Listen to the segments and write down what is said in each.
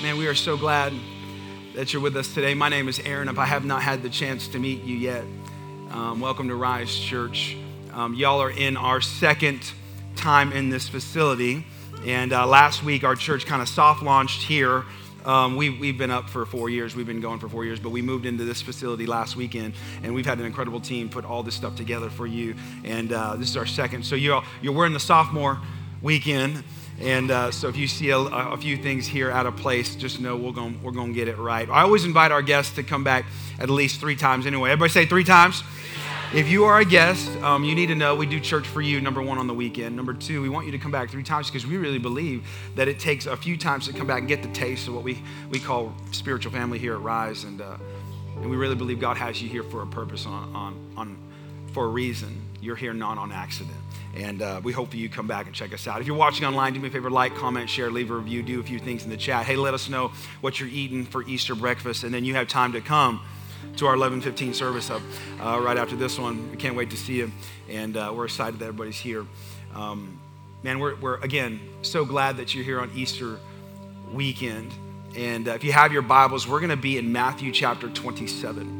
Man, we are so glad that you're with us today. My name is Aaron. If I have not had the chance to meet you yet, um, welcome to Rise Church. Um, y'all are in our second time in this facility. And uh, last week, our church kind of soft launched here. Um, we, we've been up for four years. We've been going for four years, but we moved into this facility last weekend, and we've had an incredible team put all this stuff together for you. And uh, this is our second. So you're, you're we're in the sophomore weekend. And uh, so if you see a, a, few things here out of place, just know we're going we're to get it right. I always invite our guests to come back at least three times anyway. Everybody say three times. If you are a guest, um, you need to know we do church for you, number one, on the weekend. Number two, we want you to come back three times because we really believe that it takes a few times to come back and get the taste of what we, we call spiritual family here at Rise. And, uh, and we really believe God has you here for a purpose, on, on, on, for a reason. You're here not on accident. And uh, we hope that you come back and check us out. If you're watching online, do me a favor, like, comment, share, leave a review, do a few things in the chat. Hey, let us know what you're eating for Easter breakfast, and then you have time to come to our 11:15 service up uh, right after this one. We can't wait to see you, and uh, we're excited that everybody's here. Um, man, we're, we're again so glad that you're here on Easter weekend. And uh, if you have your Bibles, we're going to be in Matthew chapter 27.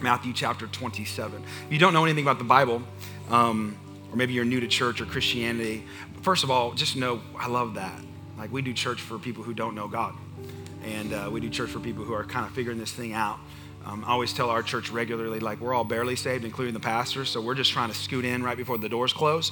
Matthew chapter 27. If you don't know anything about the Bible, um, or maybe you're new to church or Christianity, first of all, just know I love that. Like we do church for people who don't know God, and uh, we do church for people who are kind of figuring this thing out. Um, I always tell our church regularly, like we're all barely saved, including the pastor, so we're just trying to scoot in right before the doors close,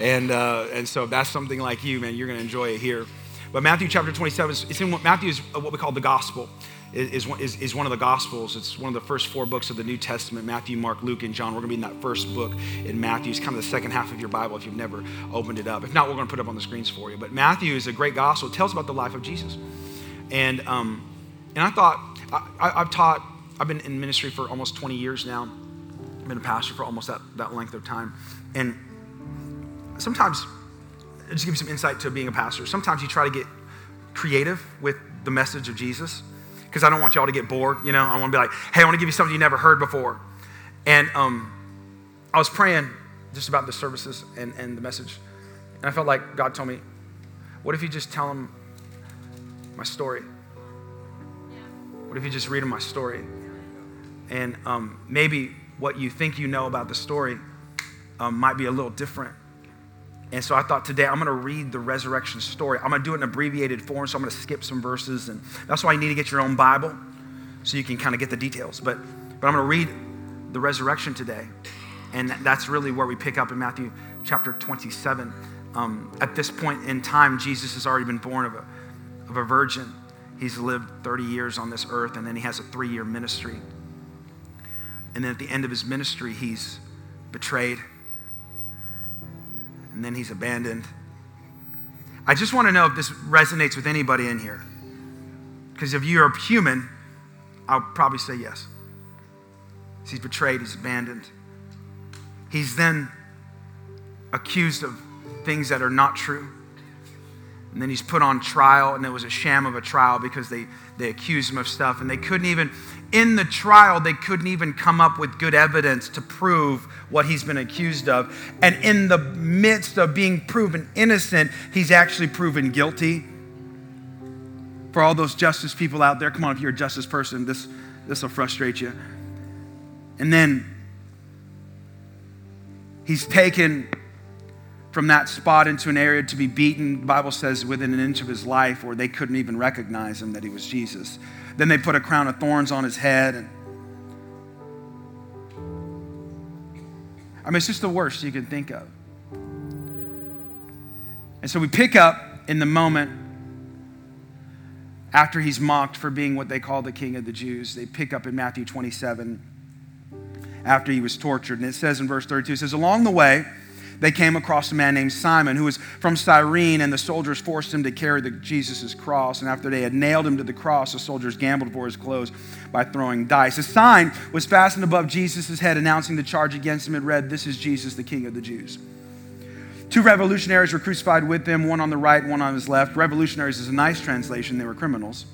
and uh, and so if that's something like you, man, you're going to enjoy it here. But Matthew chapter 27, it's in what Matthew is what we call the gospel is, is, is one of the Gospels. It's one of the first four books of the New Testament Matthew, Mark, Luke, and John. We're going to be in that first book in Matthew. It's kind of the second half of your Bible if you've never opened it up. If not, we're going to put it up on the screens for you. But Matthew is a great gospel. It tells about the life of Jesus. And, um, and I thought, I, I've taught, I've been in ministry for almost 20 years now. I've been a pastor for almost that, that length of time. And sometimes, just give you some insight to being a pastor. Sometimes you try to get creative with the message of Jesus because I don't want y'all to get bored. You know, I want to be like, hey, I want to give you something you never heard before. And um, I was praying just about the services and, and the message. And I felt like God told me, what if you just tell them my story? What if you just read them my story? And um, maybe what you think you know about the story um, might be a little different and so I thought today I'm going to read the resurrection story. I'm going to do it in abbreviated form, so I'm going to skip some verses. And that's why you need to get your own Bible so you can kind of get the details. But, but I'm going to read the resurrection today. And that's really where we pick up in Matthew chapter 27. Um, at this point in time, Jesus has already been born of a, of a virgin. He's lived 30 years on this earth, and then he has a three year ministry. And then at the end of his ministry, he's betrayed and then he's abandoned. I just want to know if this resonates with anybody in here. Because if you're a human, I'll probably say yes. He's betrayed, he's abandoned. He's then accused of things that are not true. And then he's put on trial, and it was a sham of a trial because they, they accused him of stuff, and they couldn't even in the trial, they couldn't even come up with good evidence to prove what he's been accused of. And in the midst of being proven innocent, he's actually proven guilty. For all those justice people out there, come on, if you're a justice person, this, this will frustrate you. And then he's taken from that spot into an area to be beaten, the Bible says, within an inch of his life, where they couldn't even recognize him that he was Jesus. Then they put a crown of thorns on his head. And I mean, it's just the worst you can think of. And so we pick up in the moment after he's mocked for being what they call the king of the Jews. They pick up in Matthew 27 after he was tortured. And it says in verse 32, it says, Along the way, they came across a man named Simon who was from Cyrene, and the soldiers forced him to carry Jesus' cross. And after they had nailed him to the cross, the soldiers gambled for his clothes by throwing dice. A sign was fastened above Jesus' head announcing the charge against him. It read, This is Jesus, the King of the Jews. Two revolutionaries were crucified with him, one on the right, one on his left. Revolutionaries is a nice translation, they were criminals.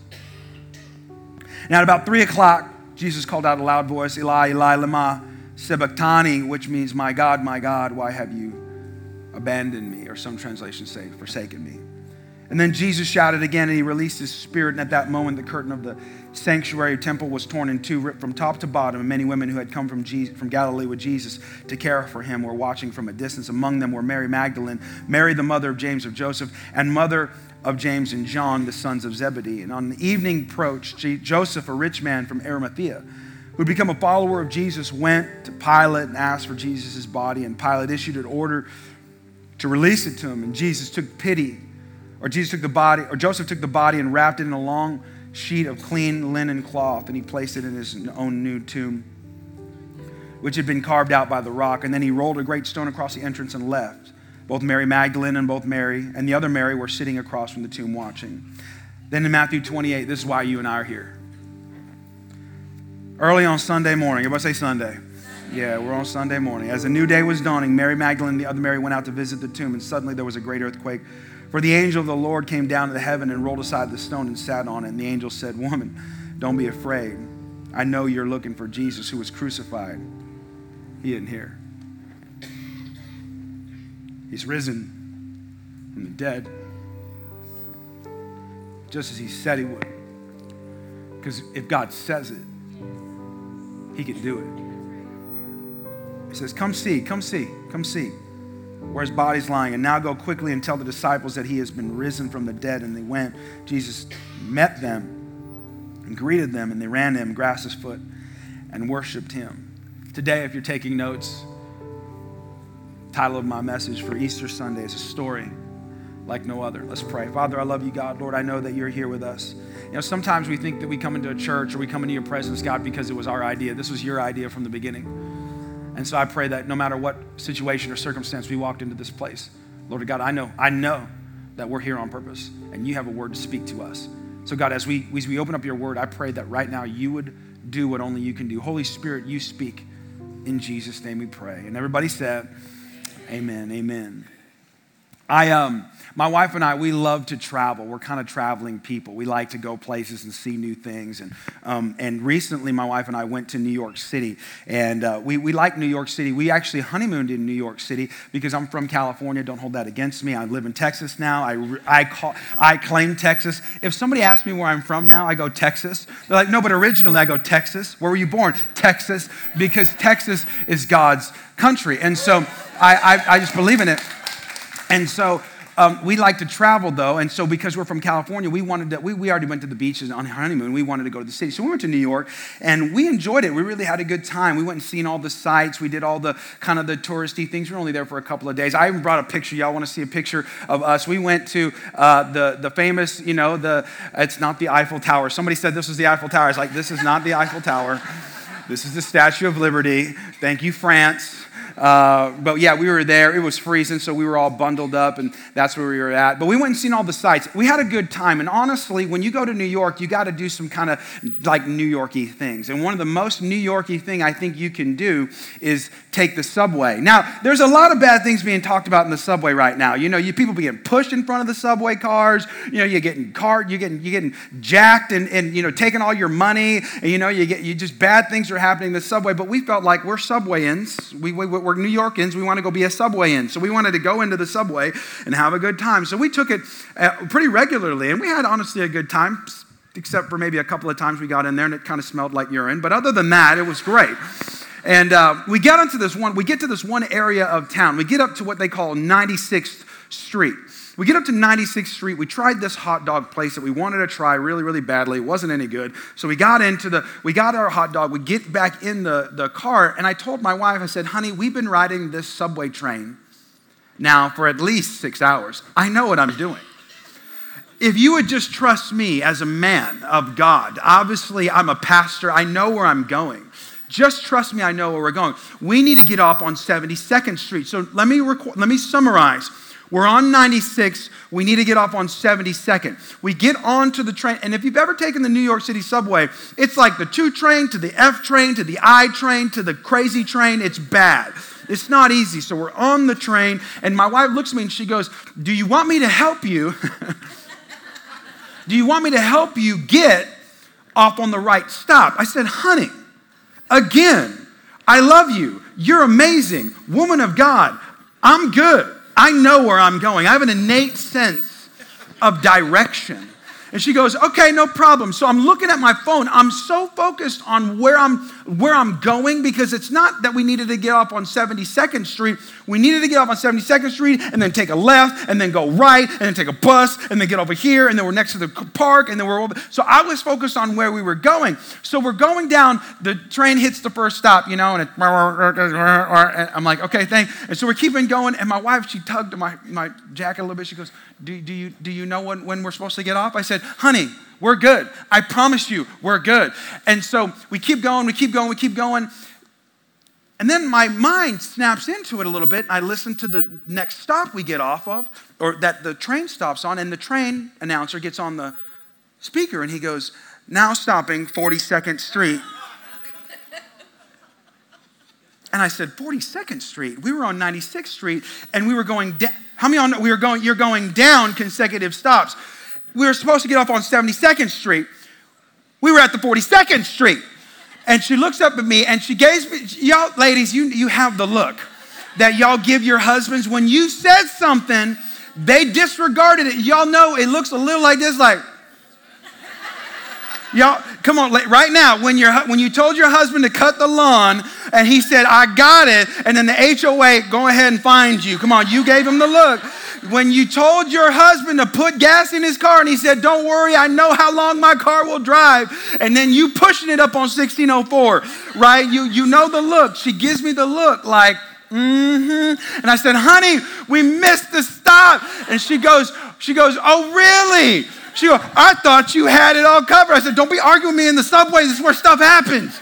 Now, at about three o'clock, Jesus called out a loud voice, Eli, Eli, lema sabachthani, which means, My God, my God, why have you abandoned me? Or some translations say, forsaken me. And then Jesus shouted again and he released his spirit. And at that moment, the curtain of the sanctuary temple was torn in two, ripped from top to bottom. And many women who had come from, Jesus, from Galilee with Jesus to care for him were watching from a distance. Among them were Mary Magdalene, Mary, the mother of James of Joseph, and mother of James and John, the sons of Zebedee. And on the evening approach, Joseph, a rich man from Arimathea, had become a follower of Jesus, went to Pilate and asked for Jesus' body. And Pilate issued an order to release it to him. And Jesus took pity or Jesus took the body, or Joseph took the body and wrapped it in a long sheet of clean linen cloth, and he placed it in his own new tomb, which had been carved out by the rock. And then he rolled a great stone across the entrance and left. Both Mary Magdalene and both Mary and the other Mary were sitting across from the tomb watching. Then in Matthew 28, this is why you and I are here. Early on Sunday morning, everybody say Sunday. Yeah, we're on Sunday morning. As a new day was dawning, Mary Magdalene and the other Mary went out to visit the tomb, and suddenly there was a great earthquake. For the angel of the Lord came down to the heaven and rolled aside the stone and sat on it. And the angel said, Woman, don't be afraid. I know you're looking for Jesus who was crucified. He isn't here. He's risen from the dead, just as he said he would. Because if God says it, he can do it. He says, Come see, come see, come see where his body's lying. And now go quickly and tell the disciples that he has been risen from the dead. And they went. Jesus met them and greeted them, and they ran to him, grasped his foot, and worshiped him. Today, if you're taking notes, title of my message for Easter Sunday is a story like no other. Let's pray. Father, I love you, God. Lord, I know that you're here with us. You know, sometimes we think that we come into a church or we come into your presence, God, because it was our idea. This was your idea from the beginning. And so I pray that no matter what situation or circumstance we walked into this place, Lord God, I know, I know that we're here on purpose and you have a word to speak to us. So, God, as we, as we open up your word, I pray that right now you would do what only you can do. Holy Spirit, you speak. In Jesus' name we pray. And everybody said, Amen, amen. I, um, my wife and I, we love to travel. We're kind of traveling people. We like to go places and see new things. And, um, and recently, my wife and I went to New York City. And uh, we, we like New York City. We actually honeymooned in New York City because I'm from California. Don't hold that against me. I live in Texas now. I, I, call, I claim Texas. If somebody asks me where I'm from now, I go Texas. They're like, no, but originally I go Texas. Where were you born? Texas. Because Texas is God's country. And so I, I, I just believe in it. And so um, we like to travel though, and so because we're from California, we wanted to, we, we already went to the beaches on honeymoon. We wanted to go to the city. So we went to New York and we enjoyed it. We really had a good time. We went and seen all the sights. We did all the kind of the touristy things. We were only there for a couple of days. I even brought a picture. Y'all want to see a picture of us? We went to uh, the, the famous, you know, the, it's not the Eiffel Tower. Somebody said this was the Eiffel Tower. It's like, this is not the Eiffel Tower. This is the Statue of Liberty. Thank you, France. Uh, but yeah, we were there. It was freezing, so we were all bundled up, and that's where we were at. But we went and seen all the sights. We had a good time. And honestly, when you go to New York, you got to do some kind of like New Yorky things. And one of the most New Yorky thing I think you can do is take the subway. Now, there's a lot of bad things being talked about in the subway right now. You know, you people being pushed in front of the subway cars. You know, you're getting cart, you're getting you're getting jacked, and, and you know, taking all your money. And, you know, you get you just bad things are happening in the subway. But we felt like we're subwayans. We, we we're New Yorkers. We want to go be a subway in. So we wanted to go into the subway and have a good time. So we took it uh, pretty regularly, and we had honestly a good time, except for maybe a couple of times we got in there and it kind of smelled like urine. But other than that, it was great. And uh, we get onto this one, we get to this one area of town. We get up to what they call 96th Street. We get up to 96th Street. We tried this hot dog place that we wanted to try really, really badly. It wasn't any good. So we got into the, we got our hot dog. We get back in the, the car, and I told my wife, I said, honey, we've been riding this subway train now for at least six hours. I know what I'm doing. If you would just trust me as a man of God, obviously I'm a pastor, I know where I'm going. Just trust me, I know where we're going. We need to get off on 72nd Street. So let me, record, let me summarize. We're on 96. We need to get off on 72nd. We get onto the train, and if you've ever taken the New York City subway, it's like the 2 train to the F train to the I train to the crazy train. It's bad. It's not easy. So we're on the train, and my wife looks at me and she goes, Do you want me to help you? Do you want me to help you get off on the right stop? I said, Honey, again, I love you. You're amazing. Woman of God, I'm good. I know where I'm going. I have an innate sense of direction. And she goes, okay, no problem. So I'm looking at my phone. I'm so focused on where I'm where I'm going because it's not that we needed to get off on 72nd Street. We needed to get off on 72nd Street and then take a left and then go right and then take a bus and then get over here and then we're next to the park and then we're over. So I was focused on where we were going. So we're going down. The train hits the first stop, you know, and, it, and I'm like, okay, thank. And so we're keeping going. And my wife, she tugged my my jacket a little bit. She goes, do, do, you, do you know when, when we're supposed to get off? I said, honey, we're good. I promise you, we're good. And so we keep going, we keep going, we keep going. And then my mind snaps into it a little bit. I listen to the next stop we get off of, or that the train stops on, and the train announcer gets on the speaker and he goes, Now stopping 42nd Street. And I said, 42nd Street? We were on 96th Street and we were going down. How many on we were going, you're going down consecutive stops. We were supposed to get off on 72nd Street. We were at the 42nd Street. And she looks up at me and she gave me, y'all ladies, you, you have the look that y'all give your husbands. When you said something, they disregarded it. Y'all know it looks a little like this, like, Y'all, come on, right now, when, you when you told your husband to cut the lawn and he said, I got it, and then the HOA, go ahead and find you. Come on, you gave him the look. When you told your husband to put gas in his car and he said, Don't worry, I know how long my car will drive, and then you pushing it up on 1604, right? You, you know the look. She gives me the look like, mm-hmm. And I said, honey, we missed the stop. And she goes, she goes, oh, really? She goes, I thought you had it all covered. I said, Don't be arguing with me in the subway. This is where stuff happens.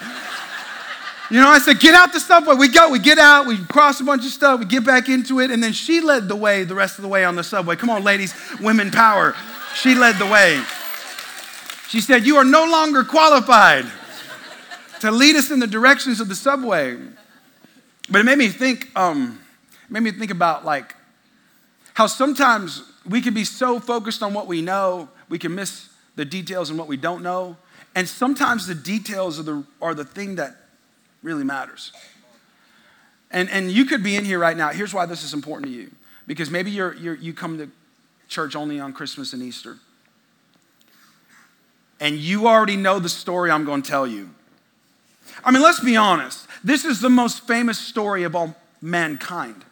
You know, I said, Get out the subway. We go, we get out, we cross a bunch of stuff, we get back into it. And then she led the way the rest of the way on the subway. Come on, ladies, women power. She led the way. She said, You are no longer qualified to lead us in the directions of the subway. But it made me think, um, made me think about like how sometimes we can be so focused on what we know we can miss the details and what we don't know. And sometimes the details are the, are the thing that really matters. And, and you could be in here right now. Here's why this is important to you. Because maybe you're, you're, you come to church only on Christmas and Easter. And you already know the story I'm going to tell you. I mean, let's be honest. This is the most famous story of all mankind.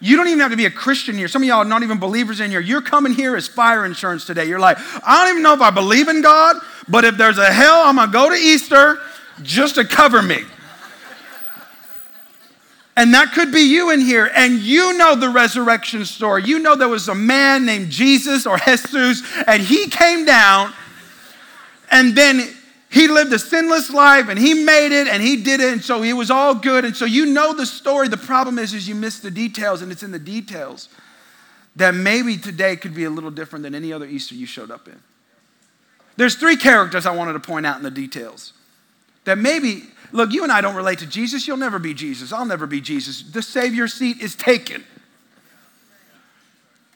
You don't even have to be a Christian here. Some of y'all are not even believers in here. You're coming here as fire insurance today. You're like, I don't even know if I believe in God, but if there's a hell, I'm going to go to Easter just to cover me. And that could be you in here. And you know the resurrection story. You know there was a man named Jesus or Jesus, and he came down, and then he lived a sinless life and he made it and he did it and so it was all good and so you know the story the problem is is you miss the details and it's in the details that maybe today could be a little different than any other easter you showed up in there's three characters i wanted to point out in the details that maybe look you and i don't relate to jesus you'll never be jesus i'll never be jesus the savior seat is taken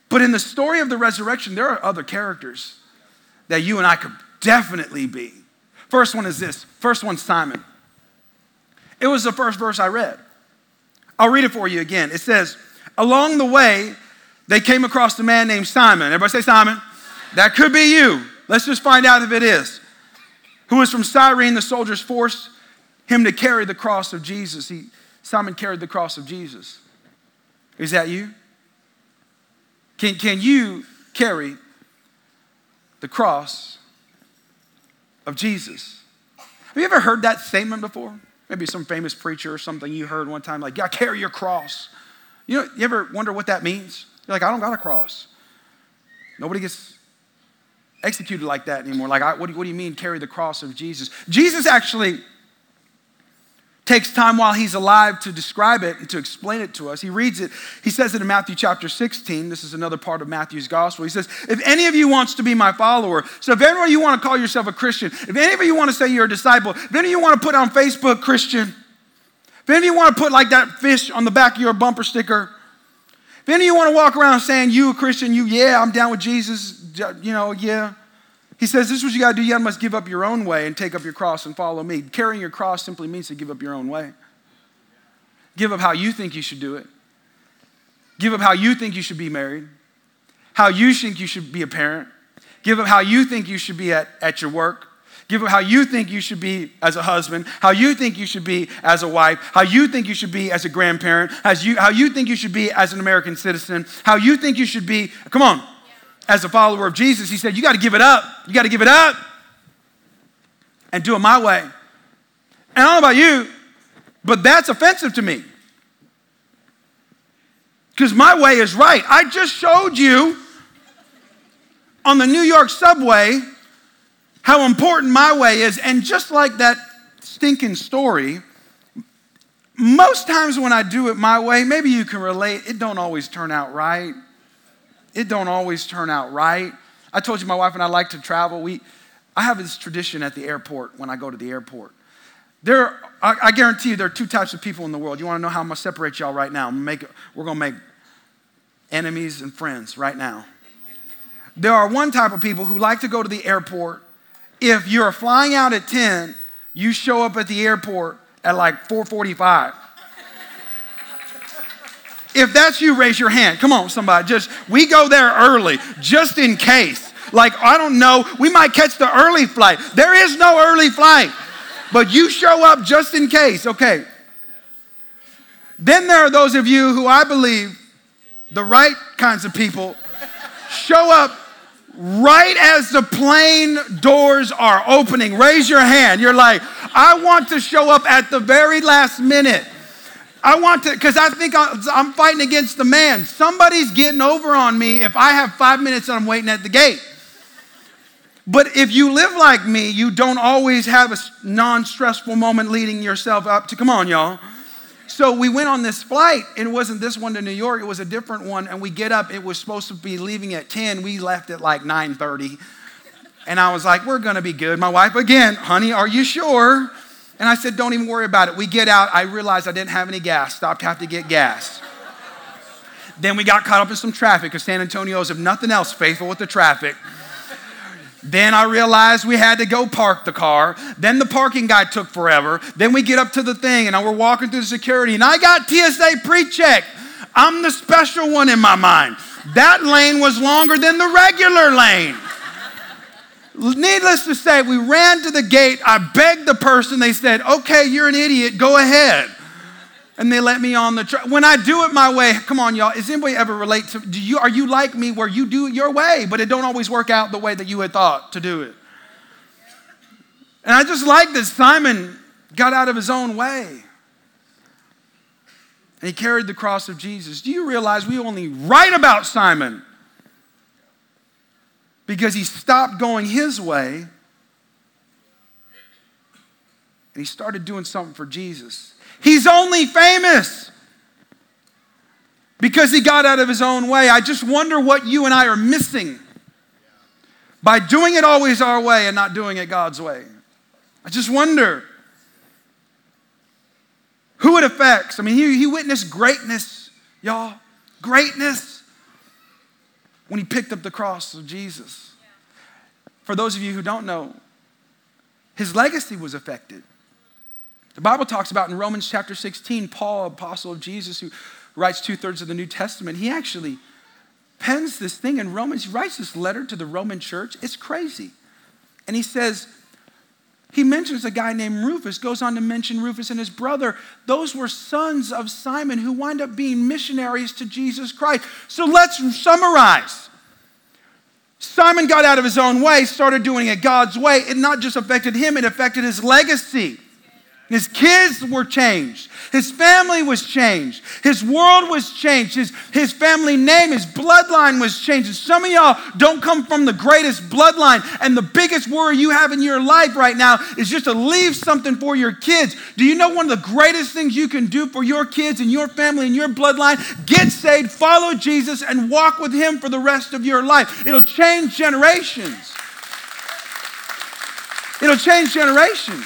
but in the story of the resurrection there are other characters that you and i could definitely be First one is this. First one, Simon. It was the first verse I read. I'll read it for you again. It says, Along the way, they came across a man named Simon. Everybody say Simon. That could be you. Let's just find out if it is. Who was from Cyrene, the soldiers forced him to carry the cross of Jesus. He, Simon carried the cross of Jesus. Is that you? Can, can you carry the cross of Jesus. Have you ever heard that statement before? Maybe some famous preacher or something you heard one time, like, yeah, carry your cross. You know, you ever wonder what that means? You're like, I don't got a cross. Nobody gets executed like that anymore. Like, I, what, do, what do you mean, carry the cross of Jesus? Jesus actually takes time while he's alive to describe it and to explain it to us. He reads it, he says it in Matthew chapter 16. This is another part of Matthew's gospel. He says, If any of you wants to be my follower, so if anyone you want to call yourself a Christian, if any of you want to say you're a disciple, if any of you want to put on Facebook Christian, if any of you want to put like that fish on the back of your bumper sticker, if any of you want to walk around saying you a Christian, you, yeah, I'm down with Jesus, you know, yeah. He says, This is what you got to do. You must give up your own way and take up your cross and follow me. Carrying your cross simply means to give up your own way. Give up how you think you should do it. Give up how you think you should be married, how you think you should be a parent, Give up how you think you should be at, at your work. Give up how you think you should be as a husband, how you think you should be as a wife, how you think you should be as a grandparent, as you, how you think you should be as an American citizen, how you think you should be, come on, as a follower of Jesus. He said, You got to give it up. You got to give it up and do it my way. And I don't know about you, but that's offensive to me. Because my way is right. I just showed you on the New York subway how important my way is. And just like that stinking story, most times when I do it my way, maybe you can relate, it don't always turn out right. It don't always turn out right. I told you my wife and I like to travel. We, I have this tradition at the airport when I go to the airport. There, I, I guarantee you, there are two types of people in the world. You want to know how I'm gonna separate y'all right now? Make, we're gonna make enemies and friends right now. There are one type of people who like to go to the airport if you're flying out at 10, you show up at the airport at like 445. If that's you, raise your hand. Come on, somebody. Just we go there early, just in case. Like, I don't know, we might catch the early flight. There is no early flight, but you show up just in case, okay? Then there are those of you who I believe, the right kinds of people, show up right as the plane doors are opening, raise your hand. You're like, I want to show up at the very last minute. I want to, because I think I'm fighting against the man. Somebody's getting over on me if I have five minutes and I'm waiting at the gate. But if you live like me, you don't always have a non stressful moment leading yourself up to, come on, y'all. So we went on this flight, and it wasn't this one to New York, it was a different one. And we get up, it was supposed to be leaving at 10. We left at like 9:30. And I was like, we're gonna be good. My wife again, honey, are you sure? And I said, don't even worry about it. We get out, I realized I didn't have any gas, stopped have to get gas. then we got caught up in some traffic because San Antonio is, if nothing else, faithful with the traffic. Then I realized we had to go park the car. Then the parking guy took forever. Then we get up to the thing and we're walking through the security and I got TSA pre-check. I'm the special one in my mind. That lane was longer than the regular lane. Needless to say, we ran to the gate. I begged the person. They said, okay, you're an idiot. Go ahead and they let me on the truck. When I do it my way, come on, y'all. Is anybody ever relate to? Do you are you like me where you do it your way, but it don't always work out the way that you had thought to do it? And I just like that Simon got out of his own way. And he carried the cross of Jesus. Do you realize we only write about Simon because he stopped going his way and he started doing something for Jesus? He's only famous because he got out of his own way. I just wonder what you and I are missing by doing it always our way and not doing it God's way. I just wonder who it affects. I mean, he, he witnessed greatness, y'all. Greatness when he picked up the cross of Jesus. For those of you who don't know, his legacy was affected. The Bible talks about in Romans chapter 16, Paul, apostle of Jesus, who writes two thirds of the New Testament, he actually pens this thing in Romans. He writes this letter to the Roman church. It's crazy. And he says, he mentions a guy named Rufus, goes on to mention Rufus and his brother. Those were sons of Simon who wind up being missionaries to Jesus Christ. So let's summarize. Simon got out of his own way, started doing it God's way. It not just affected him, it affected his legacy. His kids were changed. His family was changed. His world was changed. His, his family name, his bloodline was changed. And some of y'all don't come from the greatest bloodline. And the biggest worry you have in your life right now is just to leave something for your kids. Do you know one of the greatest things you can do for your kids and your family and your bloodline? Get saved, follow Jesus, and walk with him for the rest of your life. It'll change generations. It'll change generations.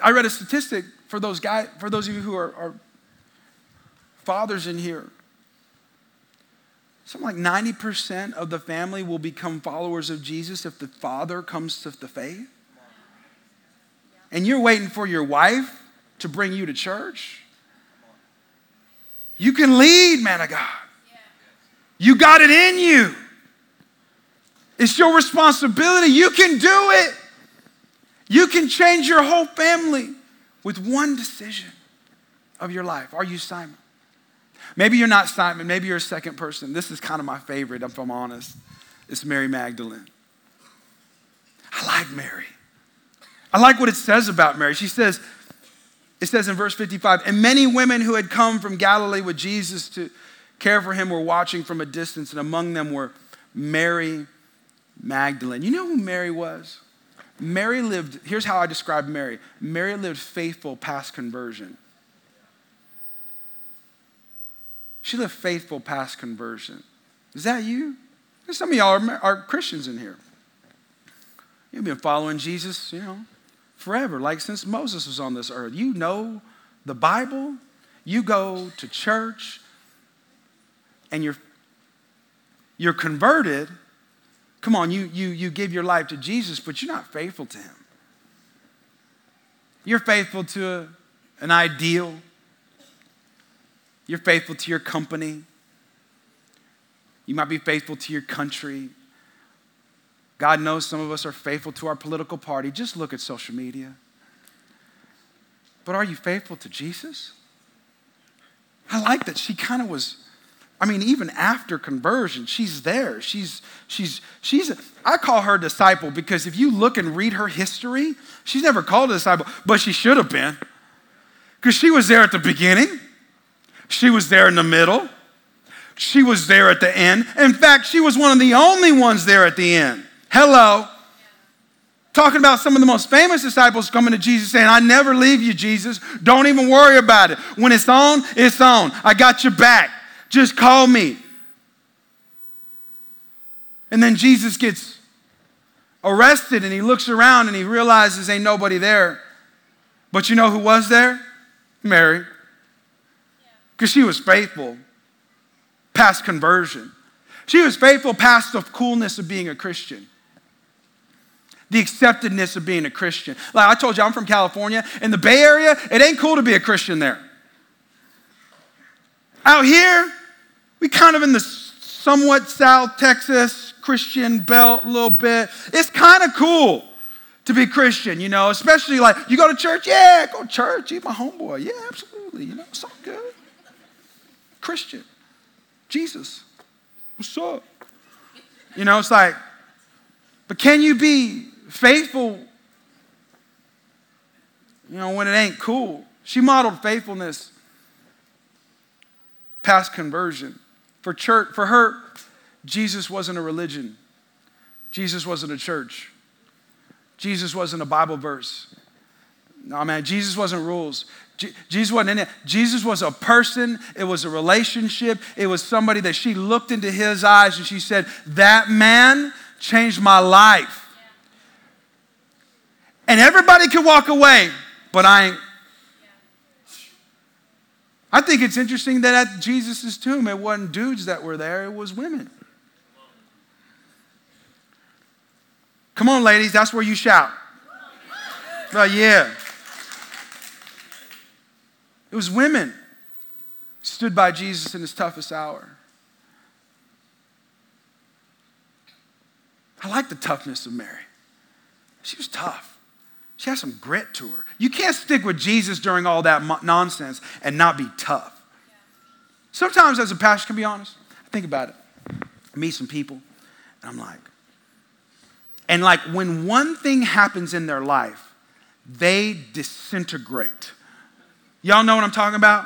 I read a statistic for those guys, for those of you who are, are fathers in here. Something like 90% of the family will become followers of Jesus if the father comes to the faith. And you're waiting for your wife to bring you to church. You can lead, man of God. You got it in you. It's your responsibility. You can do it. You can change your whole family with one decision of your life. Are you Simon? Maybe you're not Simon. Maybe you're a second person. This is kind of my favorite, if I'm honest. It's Mary Magdalene. I like Mary. I like what it says about Mary. She says, it says in verse 55, and many women who had come from Galilee with Jesus to care for him were watching from a distance, and among them were Mary Magdalene. You know who Mary was? Mary lived, here's how I describe Mary Mary lived faithful past conversion. She lived faithful past conversion. Is that you? Some of y'all are, are Christians in here. You've been following Jesus, you know, forever, like since Moses was on this earth. You know the Bible, you go to church, and you're, you're converted. Come on, you, you, you give your life to Jesus, but you're not faithful to Him. You're faithful to a, an ideal, you're faithful to your company, you might be faithful to your country, God knows some of us are faithful to our political party. Just look at social media. But are you faithful to Jesus? I like that she kind of was I mean, even after conversion, she's there. She's, she's, she's, I call her disciple because if you look and read her history, she's never called a disciple, but she should have been. Because she was there at the beginning, she was there in the middle, she was there at the end. In fact, she was one of the only ones there at the end. Hello. Talking about some of the most famous disciples coming to Jesus saying, I never leave you, Jesus. Don't even worry about it. When it's on, it's on. I got your back. Just call me. And then Jesus gets arrested and he looks around and he realizes ain't nobody there. But you know who was there? Mary. Because she was faithful past conversion. She was faithful past the coolness of being a Christian the acceptedness of being a Christian. Like I told you, I'm from California. In the Bay Area, it ain't cool to be a Christian there. Out here, we kind of in the somewhat South Texas Christian belt a little bit. It's kind of cool to be Christian, you know, especially like you go to church, yeah, go to church, you my homeboy. Yeah, absolutely, you know, it's all good. Christian, Jesus, what's up? You know, it's like, but can you be faithful, you know, when it ain't cool. She modeled faithfulness past conversion. For church, for her, Jesus wasn't a religion. Jesus wasn't a church. Jesus wasn't a Bible verse. No, man, Jesus wasn't rules. Jesus wasn't in it. Jesus was a person. It was a relationship. It was somebody that she looked into his eyes and she said, That man changed my life. And everybody could walk away, but I ain't. I think it's interesting that at Jesus' tomb, it wasn't dudes that were there, it was women. Come on, ladies, that's where you shout. Oh, yeah. It was women stood by Jesus in his toughest hour. I like the toughness of Mary. She was tough. She has some grit to her. You can't stick with Jesus during all that nonsense and not be tough. Sometimes, as a pastor, can be honest, I think about it. I meet some people, and I'm like, and like when one thing happens in their life, they disintegrate. Y'all know what I'm talking about?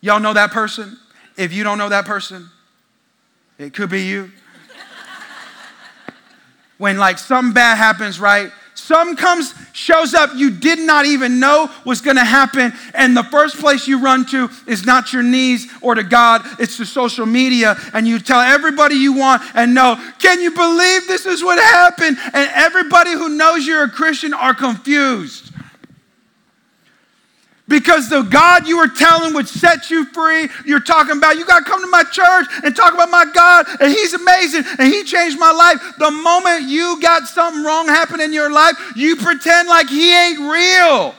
Y'all know that person? If you don't know that person, it could be you. when like something bad happens, right? Some comes, shows up you did not even know was going to happen. And the first place you run to is not your knees or to God, it's to social media. And you tell everybody you want and know, can you believe this is what happened? And everybody who knows you're a Christian are confused. Because the God you were telling would set you free. You're talking about, you got to come to my church and talk about my God, and He's amazing, and He changed my life. The moment you got something wrong happen in your life, you pretend like He ain't real.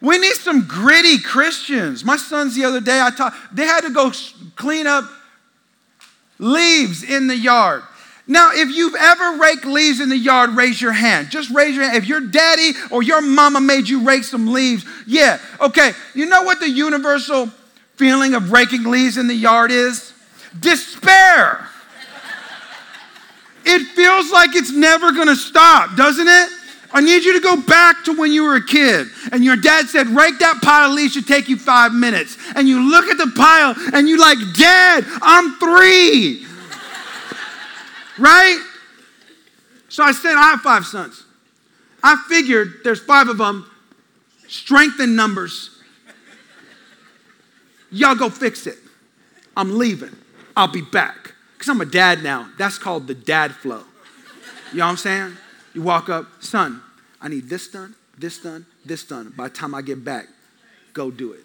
We need some gritty Christians. My sons the other day, I taught, they had to go clean up leaves in the yard. Now, if you've ever raked leaves in the yard, raise your hand. Just raise your hand. If your daddy or your mama made you rake some leaves, yeah, okay. You know what the universal feeling of raking leaves in the yard is? Despair. it feels like it's never gonna stop, doesn't it? I need you to go back to when you were a kid and your dad said, rake that pile of leaves should take you five minutes. And you look at the pile and you're like, Dad, I'm three. Right? So I said, I have five sons. I figured there's five of them, strength in numbers. Y'all go fix it. I'm leaving. I'll be back. Because I'm a dad now. That's called the dad flow. You know what I'm saying? You walk up, son, I need this done, this done, this done. By the time I get back, go do it.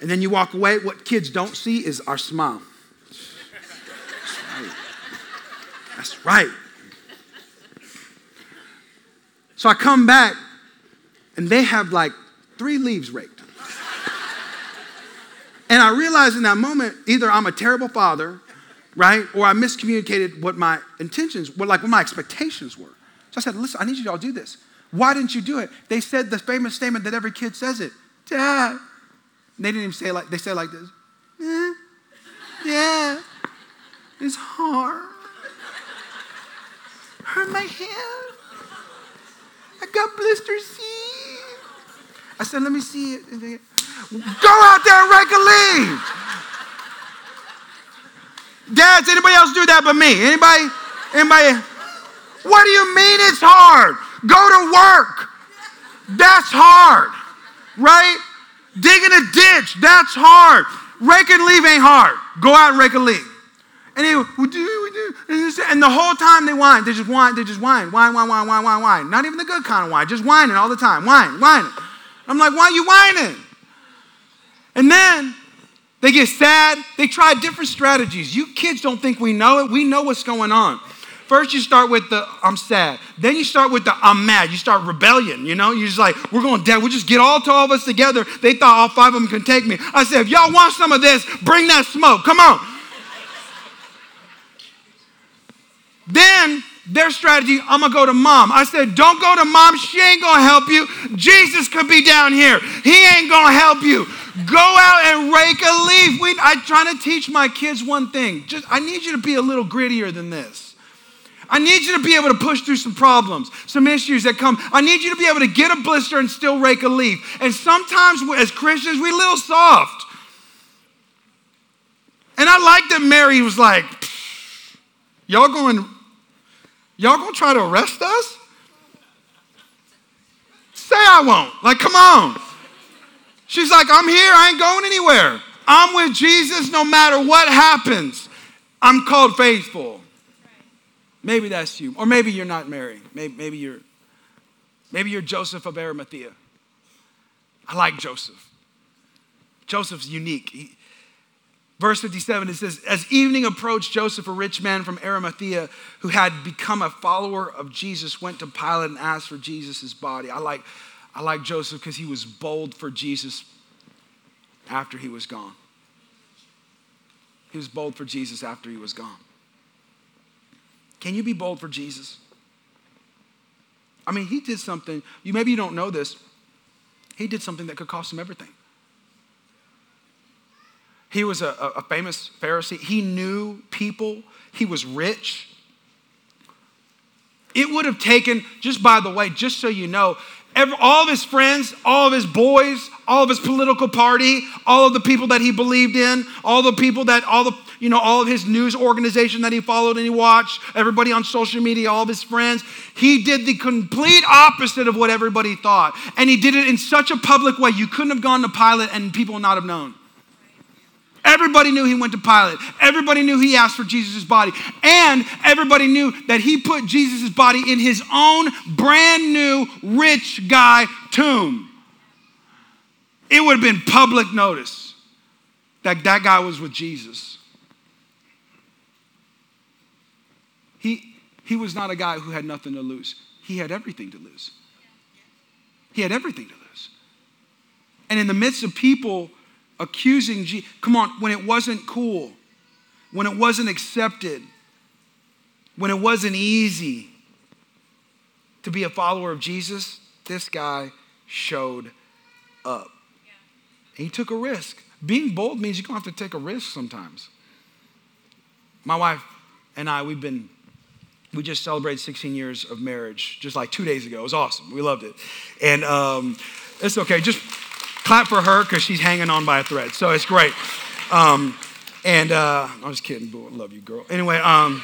And then you walk away. What kids don't see is our smile. That's right. That's right. So I come back, and they have like three leaves raked. And I realize in that moment, either I'm a terrible father, right, or I miscommunicated what my intentions, were, like what my expectations were. So I said, listen, I need you to all do this. Why didn't you do it? They said the famous statement that every kid says it. Dad. They didn't even say it like, they said like this. Eh, yeah, it's hard. Hurt my hand. I got blisters. See? I said, let me see it. Go out there and rake a leaf. Dads, anybody else do that but me? Anybody? Anybody? What do you mean it's hard? Go to work. That's hard, right? Digging a ditch, that's hard. Rake and leave ain't hard. Go out and rake a leaf. And we do, do. And the whole time they whine. They just whine, they just whine, whine, whine, whine, whine, whine, whine. Not even the good kind of whine, just whining all the time. Whine, whining. I'm like, why are you whining? And then they get sad. They try different strategies. You kids don't think we know it. We know what's going on. First, you start with the I'm sad. Then you start with the I'm mad. You start rebellion, you know? You're just like, we're going dead. We'll just get all 12 of us together. They thought all five of them could take me. I said, if y'all want some of this, bring that smoke. Come on. Then their strategy, I'm gonna go to mom. I said, don't go to mom. She ain't gonna help you. Jesus could be down here. He ain't gonna help you. Go out and rake a leaf. We, I'm trying to teach my kids one thing. Just I need you to be a little grittier than this. I need you to be able to push through some problems, some issues that come. I need you to be able to get a blister and still rake a leaf. And sometimes as Christians, we a little soft. And I like that Mary was like, y'all going, y'all going to try to arrest us? Say I won't. Like, come on. She's like, I'm here. I ain't going anywhere. I'm with Jesus no matter what happens. I'm called faithful. Maybe that's you. Or maybe you're not Mary. Maybe, maybe you're maybe you're Joseph of Arimathea. I like Joseph. Joseph's unique. He, verse 57 it says as evening approached joseph a rich man from arimathea who had become a follower of jesus went to pilate and asked for jesus' body i like i like joseph because he was bold for jesus after he was gone he was bold for jesus after he was gone can you be bold for Jesus? I mean, he did something, you maybe you don't know this. He did something that could cost him everything. He was a, a famous Pharisee. He knew people. He was rich. It would have taken, just by the way, just so you know, every, all of his friends, all of his boys, all of his political party, all of the people that he believed in, all the people that, all the, you know, all of his news organization that he followed and he watched, everybody on social media, all of his friends. He did the complete opposite of what everybody thought. And he did it in such a public way, you couldn't have gone to Pilate and people would not have known. Everybody knew he went to Pilate. Everybody knew he asked for Jesus' body. And everybody knew that he put Jesus' body in his own brand new rich guy tomb. It would have been public notice that that guy was with Jesus. He, he was not a guy who had nothing to lose. He had everything to lose. He had everything to lose. And in the midst of people accusing Jesus, come on, when it wasn't cool when it wasn't accepted, when it wasn't easy to be a follower of Jesus, this guy showed up. He took a risk. Being bold means you're going to have to take a risk sometimes. My wife and I, we've been, we just celebrated 16 years of marriage just like two days ago. It was awesome. We loved it. And um, it's okay. Just clap for her because she's hanging on by a thread. So it's great. Um, and uh, I'm just kidding, but love you, girl. Anyway, um,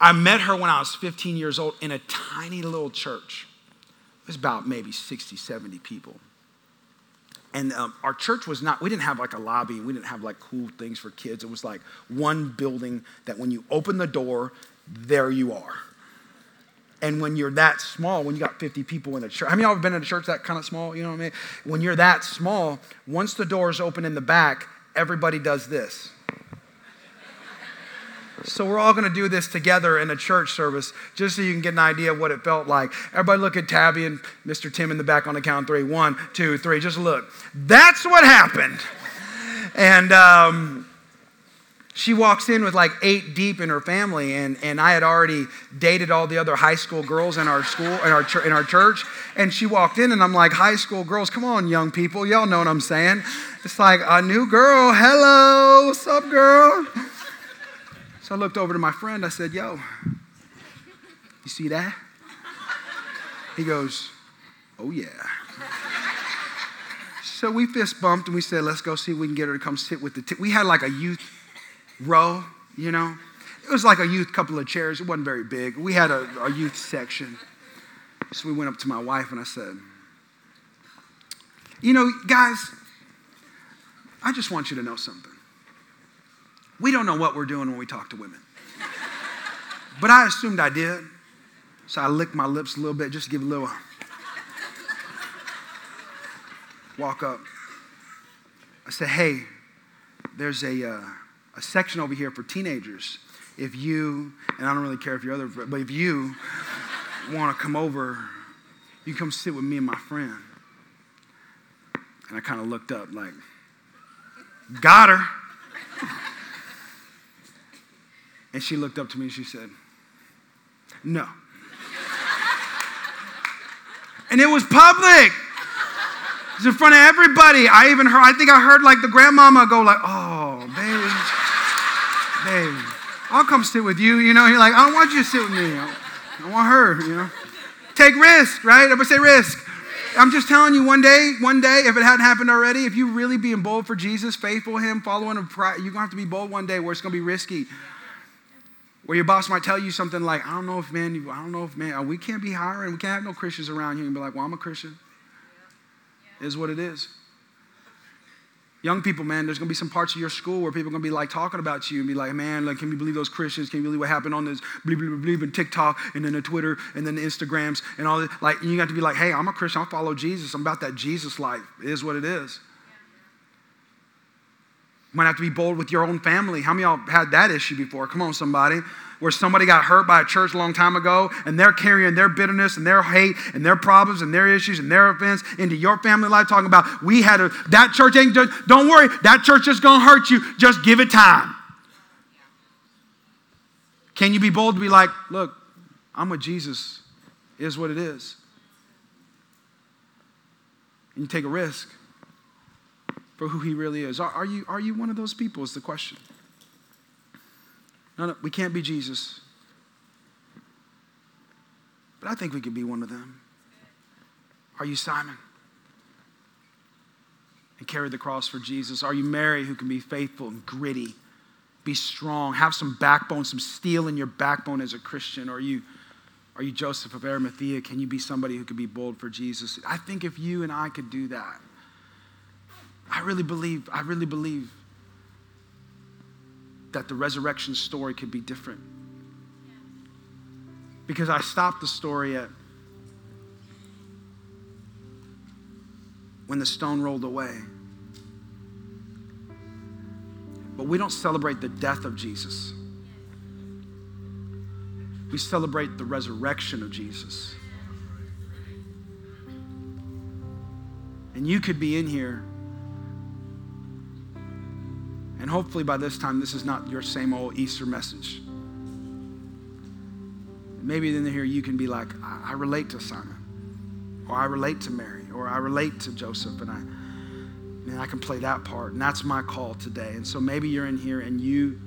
I met her when I was 15 years old in a tiny little church. It was about maybe 60, 70 people. And um, our church was not, we didn't have like a lobby, we didn't have like cool things for kids. It was like one building that when you open the door, there you are. And when you're that small, when you got 50 people in a church, of y'all have been in a church that kind of small? You know what I mean? When you're that small, once the doors open in the back, everybody does this. So we're all going to do this together in a church service, just so you can get an idea of what it felt like. Everybody, look at Tabby and Mr. Tim in the back on the count three. One, two, three. Just look. That's what happened. And um, she walks in with like eight deep in her family, and, and I had already dated all the other high school girls in our school, in our, in our church. And she walked in, and I'm like, high school girls, come on, young people. Y'all know what I'm saying. It's like a new girl. Hello, what's up, girl? So I looked over to my friend. I said, Yo, you see that? He goes, Oh, yeah. So we fist bumped and we said, Let's go see if we can get her to come sit with the. T-. We had like a youth row, you know? It was like a youth couple of chairs. It wasn't very big. We had a, a youth section. So we went up to my wife and I said, You know, guys, I just want you to know something. We don't know what we're doing when we talk to women. But I assumed I did. So I licked my lips a little bit just to give a little walk up. I said, hey, there's a, uh, a section over here for teenagers. If you, and I don't really care if you're other, but if you want to come over, you come sit with me and my friend. And I kind of looked up like, got her. And she looked up to me and she said, No. and it was public. It was in front of everybody. I even heard, I think I heard like the grandmama go like, oh, baby, baby, I'll come sit with you. You know, you're like, I don't want you to sit with me. I want her, you know. Take risk, right? Everybody say risk. I'm just telling you, one day, one day, if it hadn't happened already, if you really being bold for Jesus, faithful Him, following Him, you're going to have to be bold one day where it's going to be risky. Where your boss might tell you something like, I don't know if, man, I don't know if, man, uh, we can't be hiring, we can't have no Christians around here and be like, well, I'm a Christian. Is what it is. Young people, man, there's gonna be some parts of your school where people are gonna be like talking about you and be like, man, like, can you believe those Christians? Can you believe what happened on this, believe, believe, believe in TikTok and then the Twitter and then the Instagrams and all that? Like, you got to be like, hey, I'm a Christian, I follow Jesus. I'm about that Jesus life. It is what it is. Might have to be bold with your own family. How many of y'all had that issue before? Come on, somebody. Where somebody got hurt by a church a long time ago and they're carrying their bitterness and their hate and their problems and their issues and their offense into your family life, talking about we had a, that church ain't, just, don't worry, that church is gonna hurt you. Just give it time. Can you be bold to be like, look, I'm with Jesus, is what it is. And you take a risk for who he really is. Are, are, you, are you one of those people? Is the question. No, no, we can't be Jesus. But I think we could be one of them. Are you Simon? And carry the cross for Jesus? Are you Mary who can be faithful and gritty? Be strong, have some backbone, some steel in your backbone as a Christian? Are you, are you Joseph of Arimathea? Can you be somebody who could be bold for Jesus? I think if you and I could do that, I really believe, I really believe that the resurrection story could be different. Because I stopped the story at when the stone rolled away. But we don't celebrate the death of Jesus. We celebrate the resurrection of Jesus. And you could be in here and And hopefully by this time, this is not your same old Easter message. Maybe in here you can be like, I, I relate to Simon, or I relate to Mary, or I relate to Joseph, and I, man, I can play that part. And that's my call today. And so maybe you're in here and you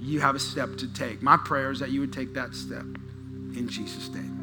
you have a step to take. My prayer is that you would take that step in Jesus' name.